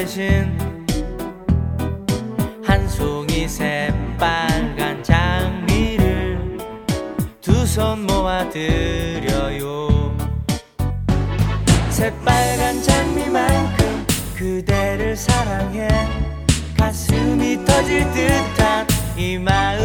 대신 한 송이 새빨간 장미를 두 손 모아 드려요. 새빨간 장미만큼 그대를 사랑해. 가슴이 터질 듯한 이 마음.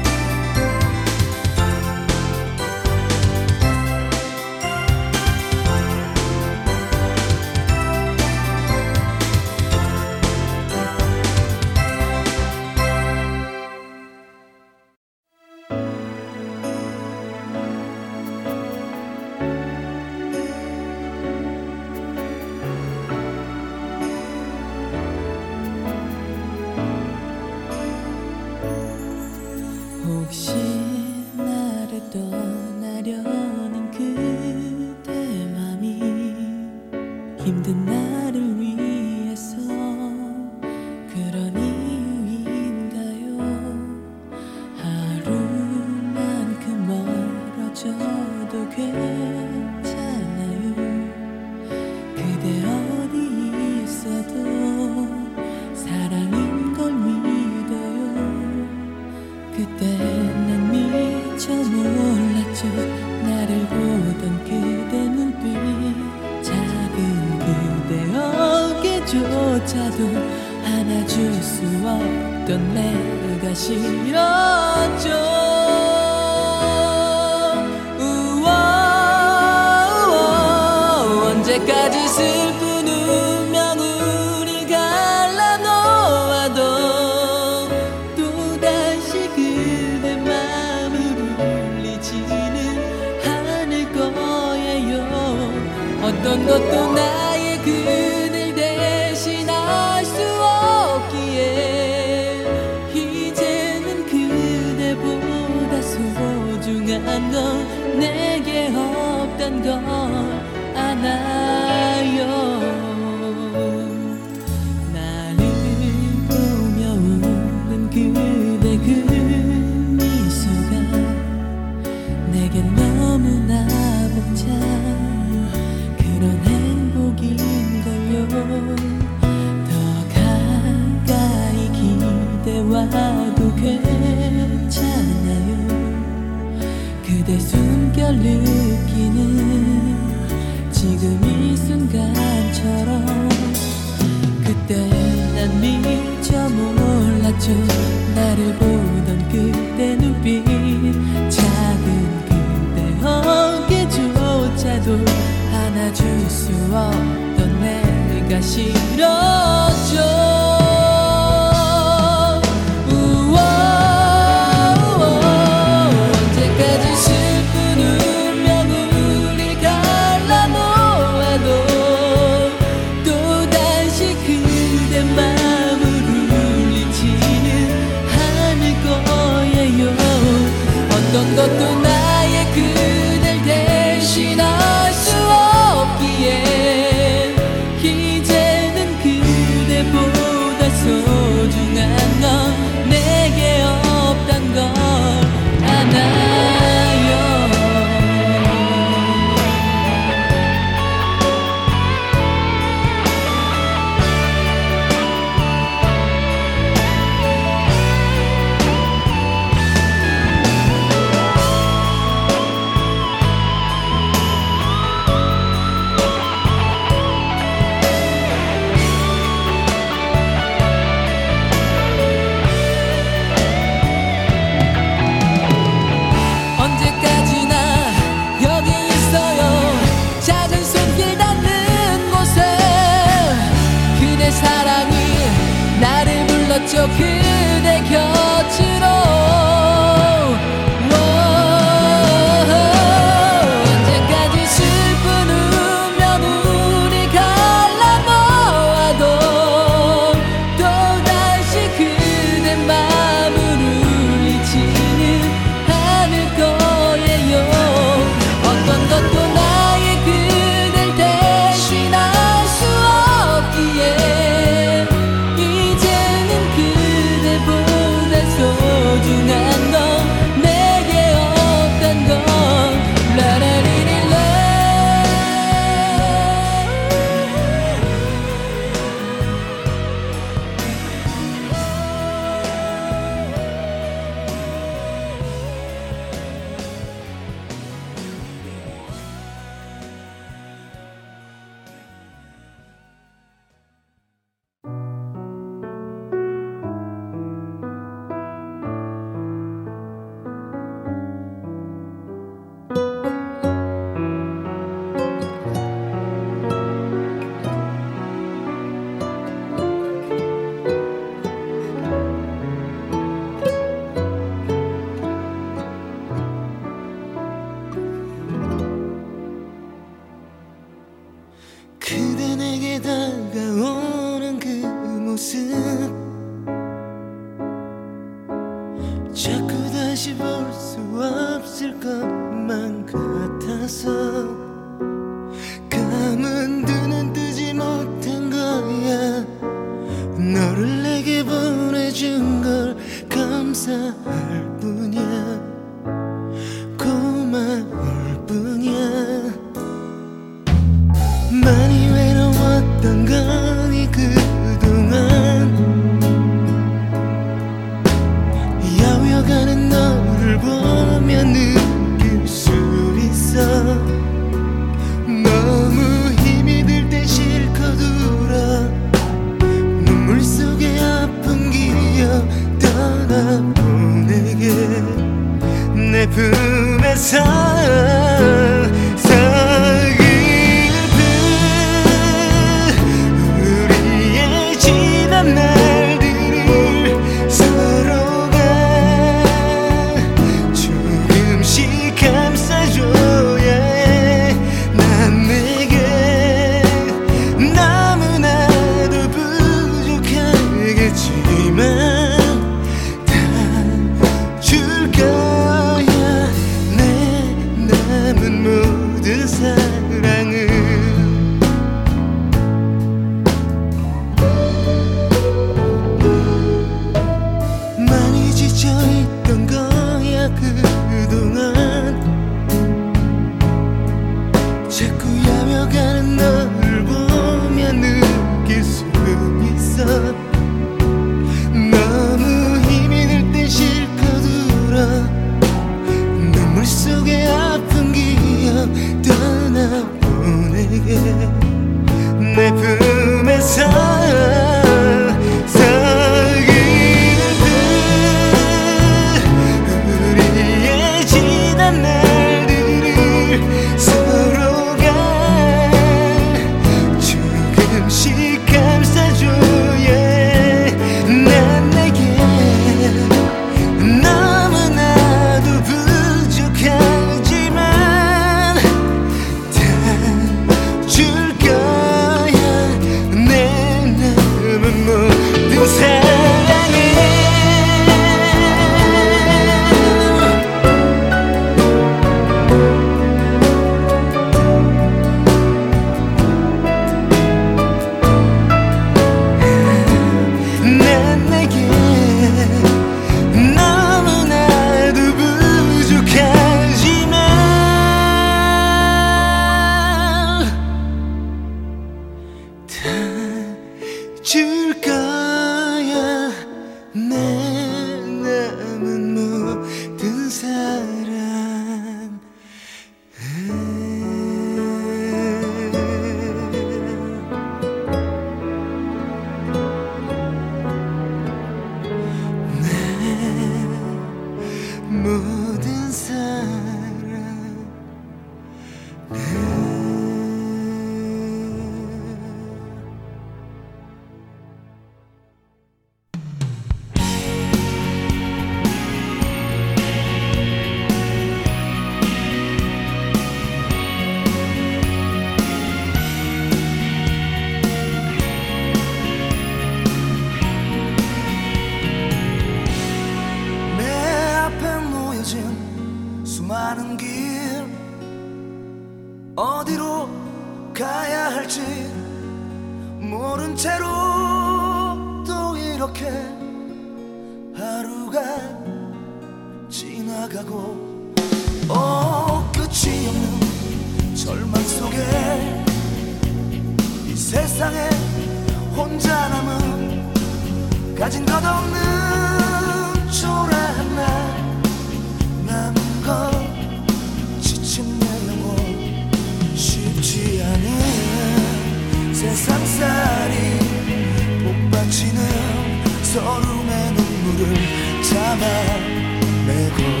서름의 눈물을 잡아내고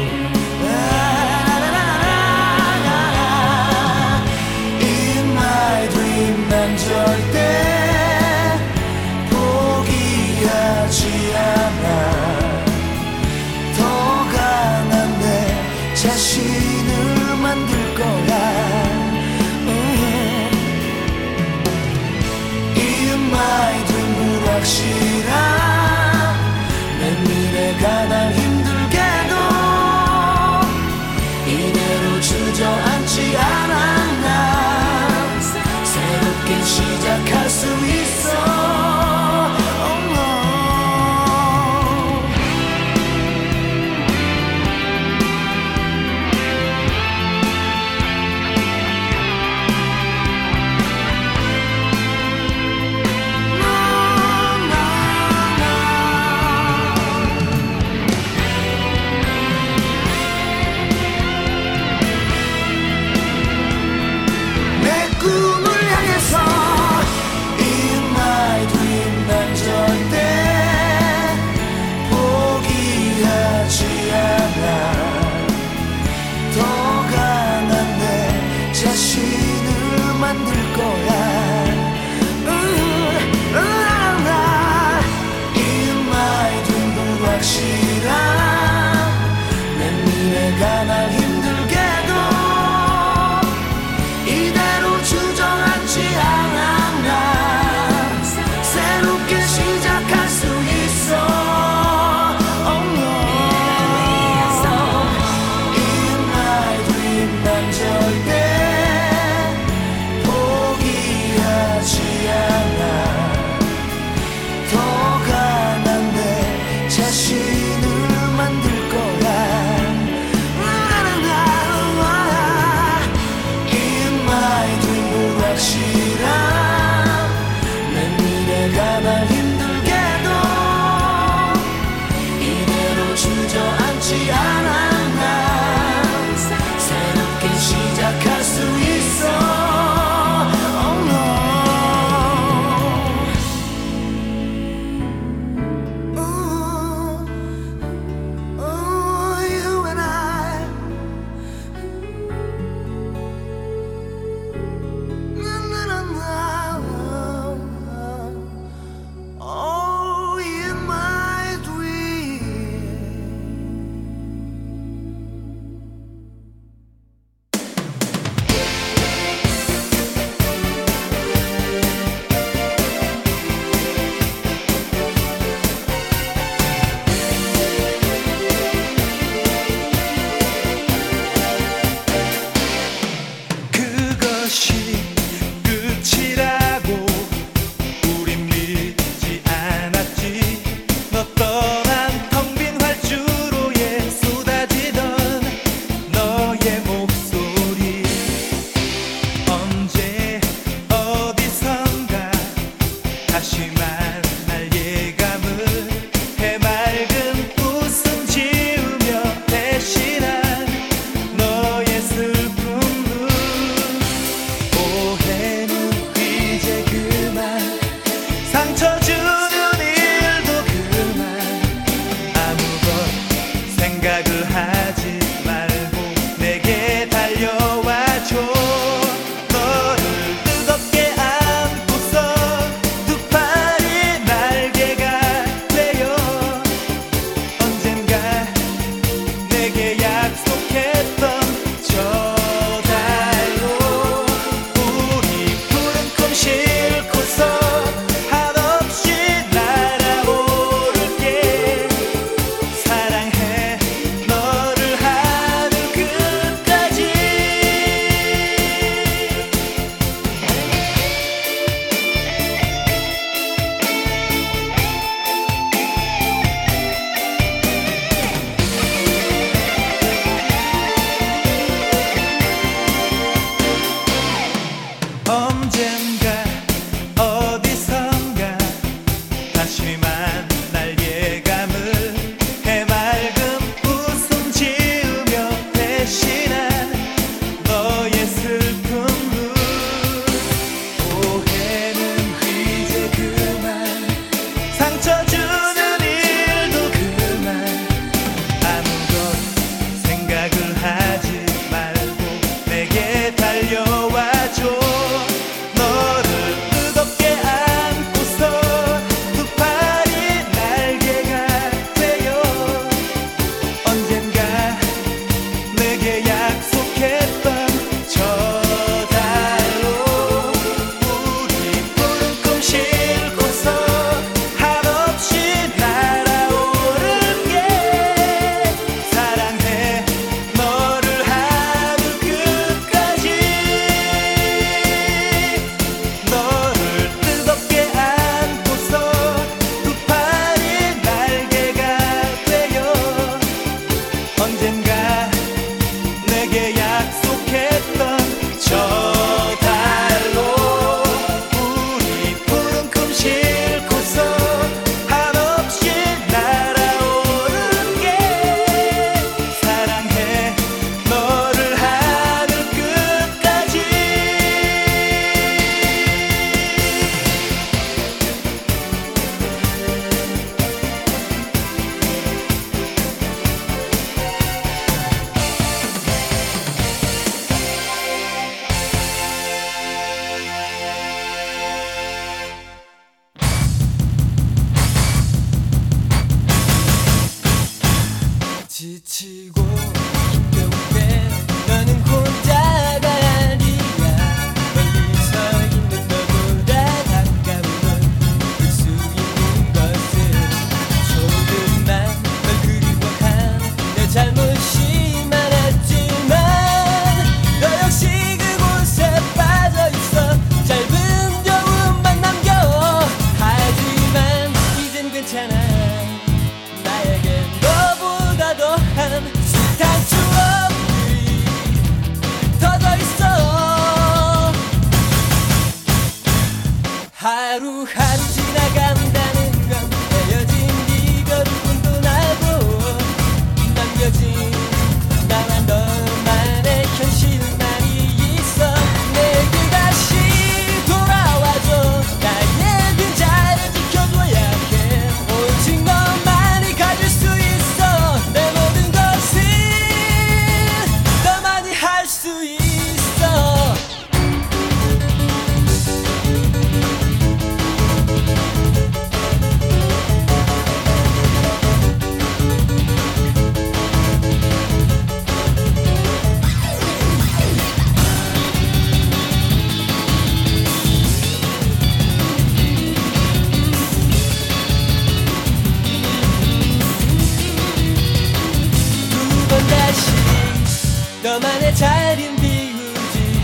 내 자린 비우지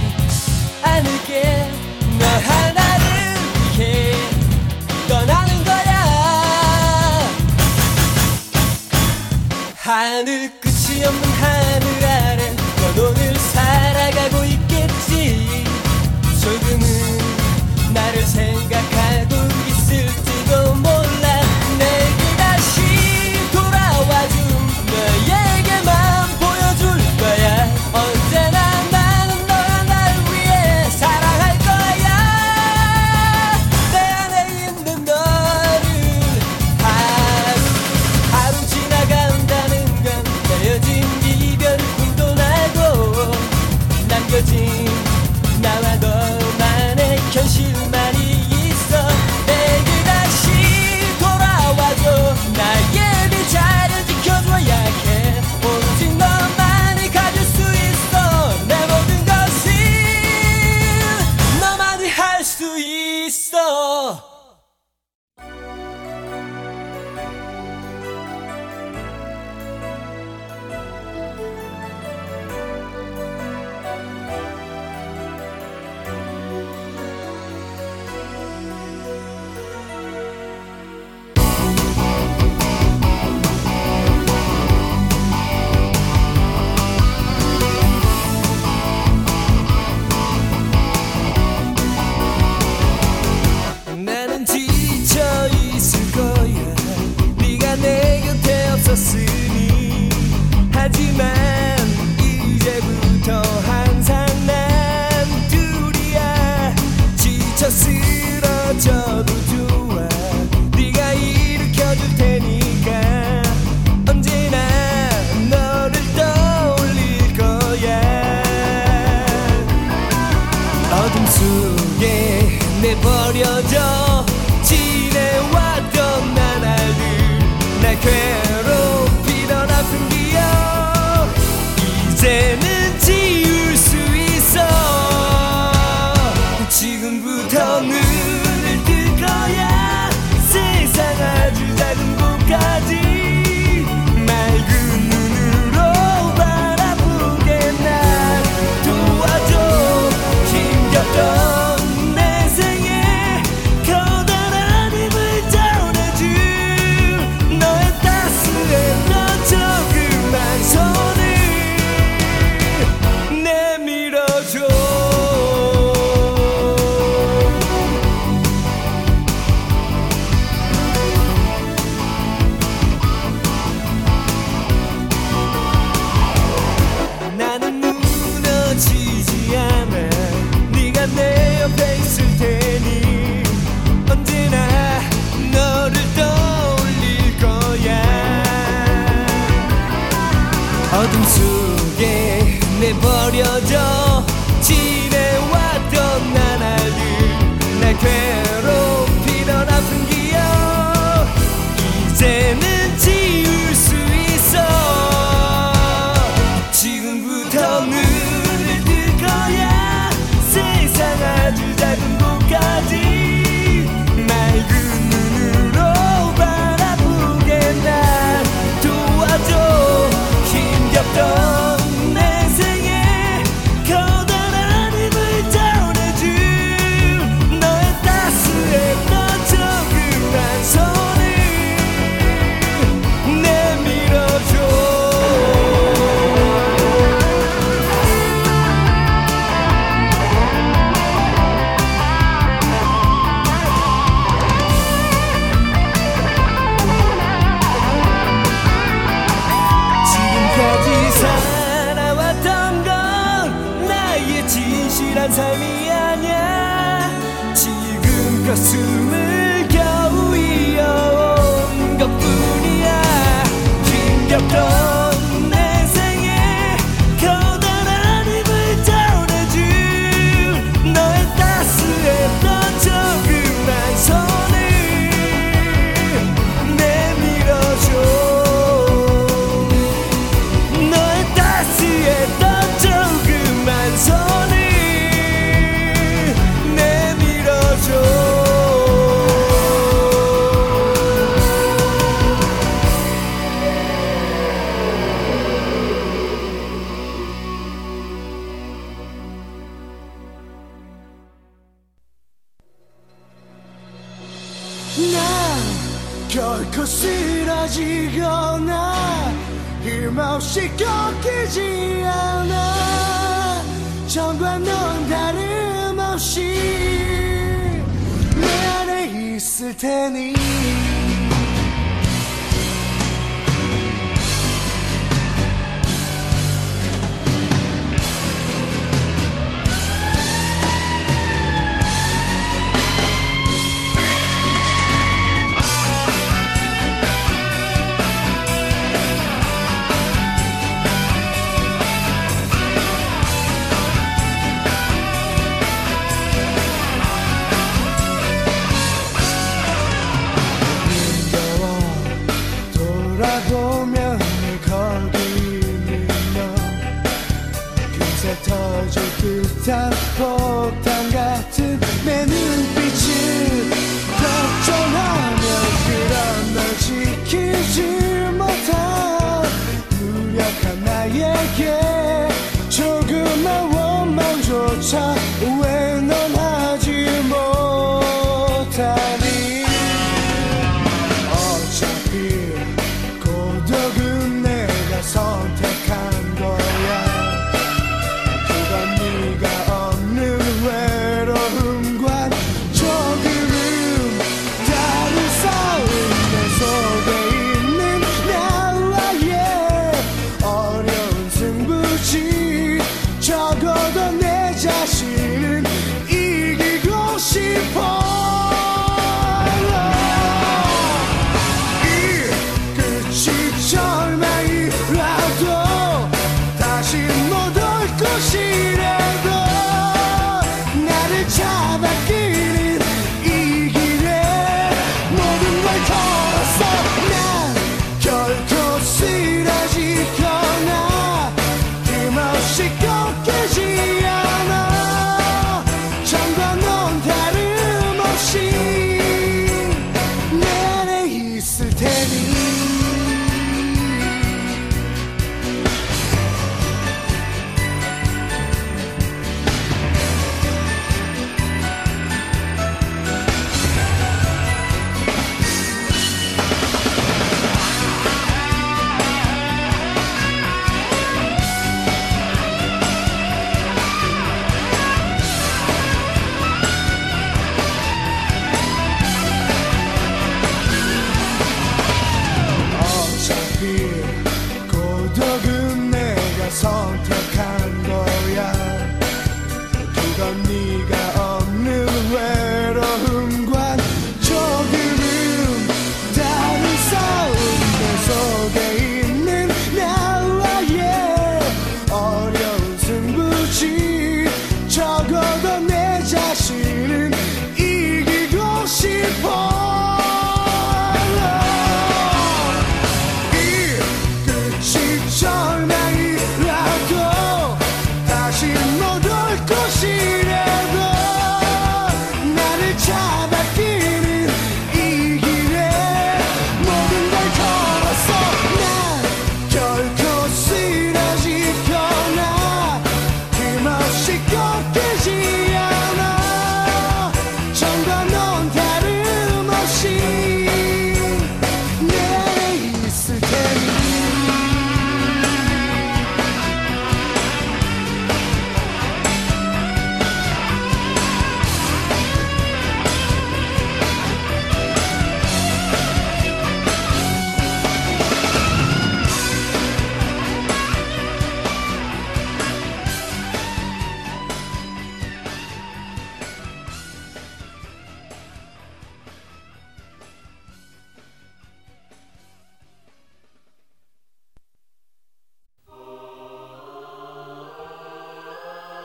않을게. 너 하나를 위해 떠나는 거야. 하늘 끝